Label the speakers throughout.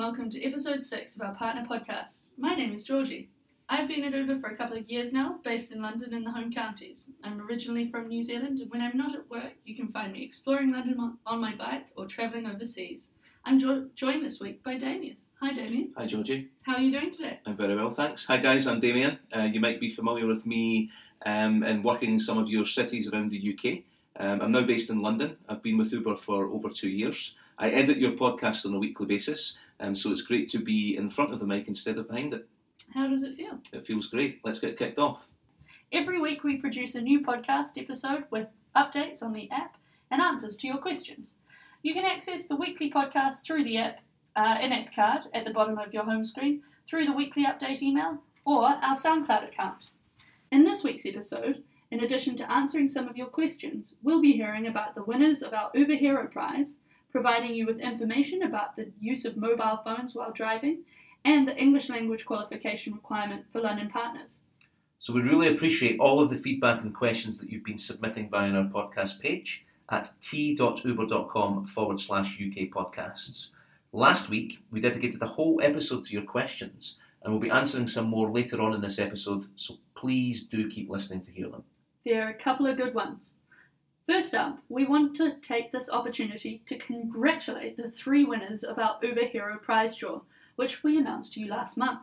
Speaker 1: welcome to episode 6 of our partner podcast. My name is Georgie. I've been at Uber for a couple of years now, based in London in the home counties. I'm originally from New Zealand, and when I'm not at work, you can find me exploring London on- on my bike or travelling overseas. I'm jo- joined this week by Damien. Hi, Damien.
Speaker 2: Hi, Georgie.
Speaker 1: How are you doing today?
Speaker 2: I'm very well, thanks. Hi, guys. I'm Damien. Uh, you might be familiar with me um, in working in some of your cities around the UK. Um, I'm now based in London. I've been with Uber for over two years. I edit your podcast on a weekly basis, um, so it's great to be in front of the mic instead of behind it.
Speaker 1: How does it feel?
Speaker 2: It feels great. Let's get kicked off.
Speaker 1: Every week, we produce a new podcast episode with updates on the app and answers to your questions. You can access the weekly podcast through the app, uh, in app card at the bottom of your home screen, through the weekly update email, or our SoundCloud account. In this week's episode, in addition to answering some of your questions, we'll be hearing about the winners of our Uber Hero Prize, providing you with information about the use of mobile phones while driving, and the English language qualification requirement for London partners.
Speaker 2: So we really appreciate all of the feedback and questions that you've been submitting via our podcast page at t.uber.com forward slash UK podcasts. Last week, we dedicated the whole episode to your questions, and we'll be answering some more later on in this episode, so please do keep listening to hear them.
Speaker 1: There are a couple of good ones. First up, we want to take this opportunity to congratulate the three winners of our Uber Hero Prize draw, which we announced to you last month.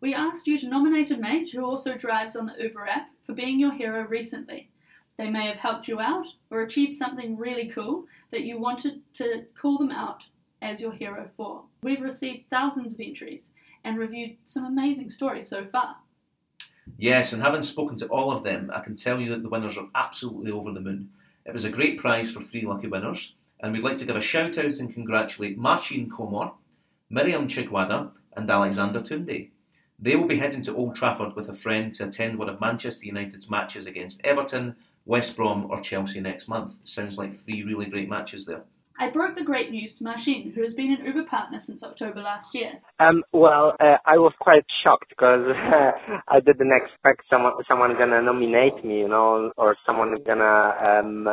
Speaker 1: We asked you to nominate a mate who also drives on the Uber app for being your hero recently. They may have helped you out or achieved something really cool that you wanted to call them out as your hero for. We've received thousands of entries and reviewed some amazing stories so far.
Speaker 2: Yes, and having spoken to all of them, I can tell you that the winners are absolutely over the moon. It was a great prize for three lucky winners, and we'd like to give a shout out and congratulate Marcin Komor, Miriam Chigwada, and Alexander Tunde. They will be heading to Old Trafford with a friend to attend one of Manchester United's matches against Everton, West Brom, or Chelsea next month. Sounds like three really great matches there.
Speaker 1: I broke the great news to Marcin, who has been an Uber partner since October last year.
Speaker 3: Um, well, uh, I was quite shocked because I didn't expect someone someone gonna nominate me, you know, or someone gonna um,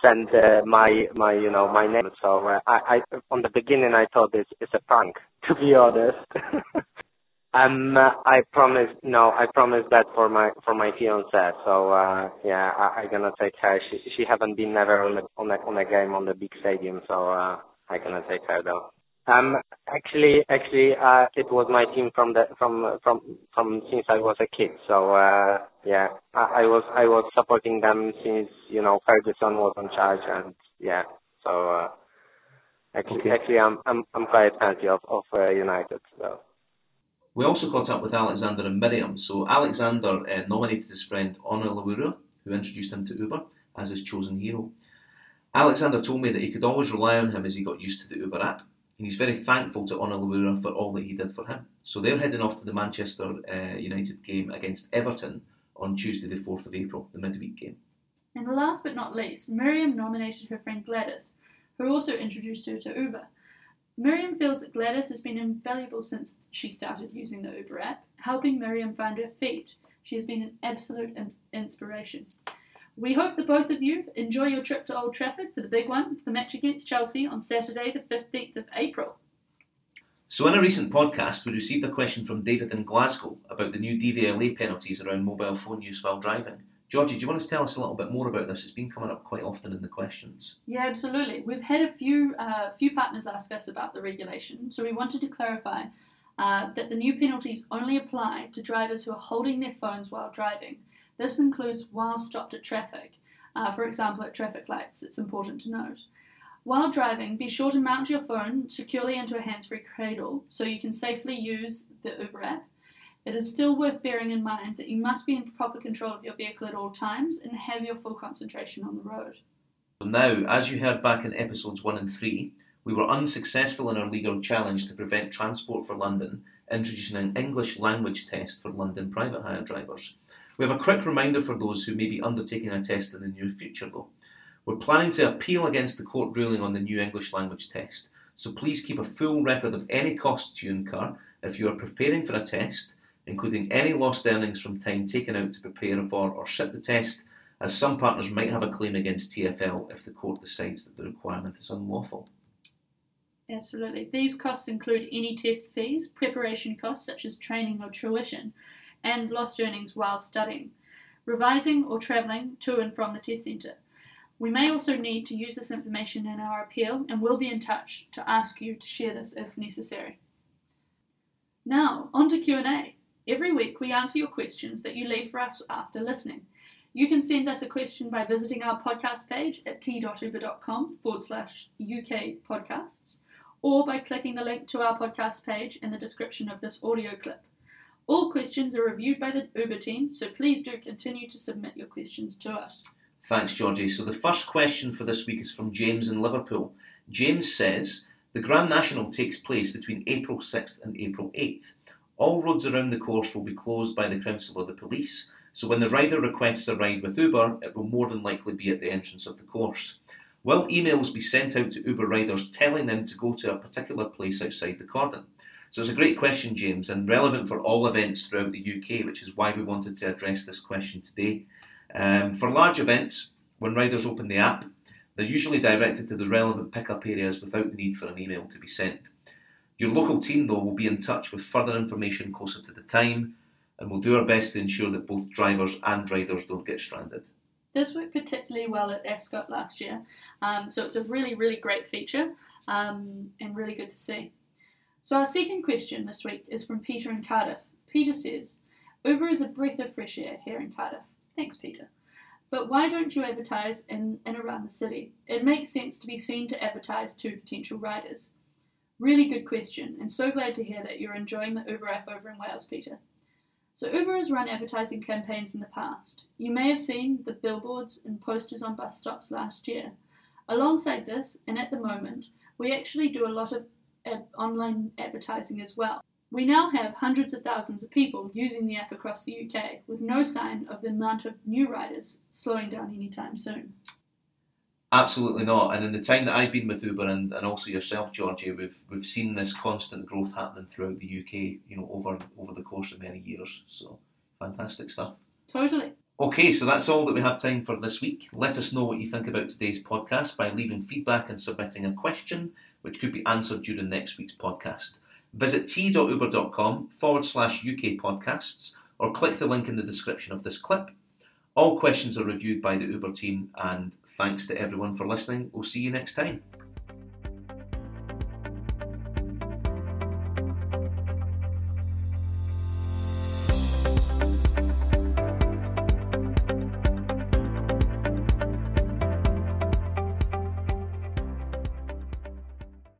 Speaker 3: send uh, my my you know my name. So uh, I, I from the beginning I thought it's it's a prank, to be honest. um, I promise no, I promise that for my for my fiance. So uh, yeah, I, I gonna take her. She she haven't been never on a on a on a game on the big stadium, so uh, I gonna take her though. Um, actually, actually, uh, it was my team from the from from from since I was a kid. So uh, yeah, I, I was I was supporting them since you know Ferguson was in charge, and yeah, so uh, actually
Speaker 2: Okay.
Speaker 3: actually I'm I'm I'm quite fancy of of uh, United. So
Speaker 2: We also caught up with Alexander and Miriam. So Alexander uh, nominated his friend Honor Lawura, who introduced him to Uber as his chosen hero. Alexander told me that he could always rely on him as he got used to the Uber app. And he's very thankful to Honor Lawura for all that he did for him. So they're heading off to the Manchester uh, United game against Everton on Tuesday, the 4th of April, the midweek game.
Speaker 1: And last but not least, Miriam nominated her friend Gladys, who also introduced her to Uber. Miriam feels that Gladys has been invaluable since she started using the Uber app, helping Miriam find her feet. She has been an absolute inspiration. We hope that both of you enjoy your trip to Old Trafford for the big one, the match against Chelsea on Saturday, the 15th of April.
Speaker 2: So, in a recent podcast, we received a question from David in Glasgow about the new DVLA penalties around mobile phone use while driving. Georgie, do you want to tell us a little bit more about this? It's been coming up quite often in the questions.
Speaker 1: Yeah, absolutely. We've had a few uh, few partners ask us about the regulation, so we wanted to clarify uh, that the new penalties only apply to drivers who are holding their phones while driving. This includes while stopped at traffic, uh, for example, at traffic lights. It's important to note. While driving, be sure to mount your phone securely into a hands-free cradle so you can safely use the Uber app. It is still worth bearing in mind that you must be in proper control of your vehicle at all times and have your full concentration on the road.
Speaker 2: Now, as you heard back in episodes 1 and 3, we were unsuccessful in our legal challenge to prevent Transport for London introducing an English language test for London private hire drivers. We have a quick reminder for those who may be undertaking a test in the near future though. We're planning to appeal against the court ruling on the new English language test, so please keep a full record of any costs you incur if you are preparing for a test, including any lost earnings from time taken out to prepare for or sit the test, as some partners might have a claim against TFL if the court decides that the requirement is unlawful.
Speaker 1: Absolutely. These costs include any test fees, preparation costs such as training or tuition, and lost earnings while studying, revising or travelling to and from the test centre. We may also need to use this information in our appeal and we'll be in touch to ask you to share this if necessary. Now, on to Q&A. Every week we answer your questions that you leave for us after listening. You can send us a question by visiting our podcast page at t.uber.com forward slash UK podcasts or by clicking the link to our podcast page in the description of this audio clip. All questions are reviewed by the Uber team, so please do continue to submit your questions to us.
Speaker 2: Thanks, Georgie. So the first question for this week is from James in Liverpool. James says the Grand National takes place between April 6th and April 8th. All roads around the course will be closed by the council or the police, so when the rider requests a ride with Uber, it will more than likely be at the entrance of the course. Will emails be sent out to Uber riders telling them to go to a particular place outside the cordon? So it's a great question, James, and relevant for all events throughout the UK, which is why we wanted to address this question today. Um, for large events, when riders open the app, they're usually directed to the relevant pickup areas without the need for an email to be sent. Your local team, though, will be in touch with further information closer to the time, and we'll do our best to ensure that both drivers and riders don't get stranded.
Speaker 1: This worked particularly well at Ascot last year, um, so it's a really, really great feature um, and really good to see. So, our second question this week is from Peter in Cardiff. Peter says, Uber is a breath of fresh air here in Cardiff. Thanks, Peter. But why don't you advertise in and around the city? It makes sense to be seen to advertise to potential riders. Really good question, and so glad to hear that you're enjoying the Uber app over in Wales, Peter. So, Uber has run advertising campaigns in the past. You may have seen the billboards and posters on bus stops last year. Alongside this, and at the moment, we actually do a lot of online advertising as well. We now have hundreds of thousands of people using the app across the UK, with no sign of the amount of new riders slowing down anytime soon.
Speaker 2: Absolutely not. And in the time that I've been with Uber and, and also yourself, Georgie, we've we've seen this constant growth happening throughout the UK, you know, over over the course of many years. So fantastic stuff.
Speaker 1: Totally.
Speaker 2: Okay, so that's all that we have time for this week. Let us know what you think about today's podcast by leaving feedback and submitting a question, which could be answered during next week's podcast. Visit t.uber.com forward slash UK podcasts or click the link in the description of this clip. All questions are reviewed by the Uber team, and thanks to everyone for listening. We'll see you next time.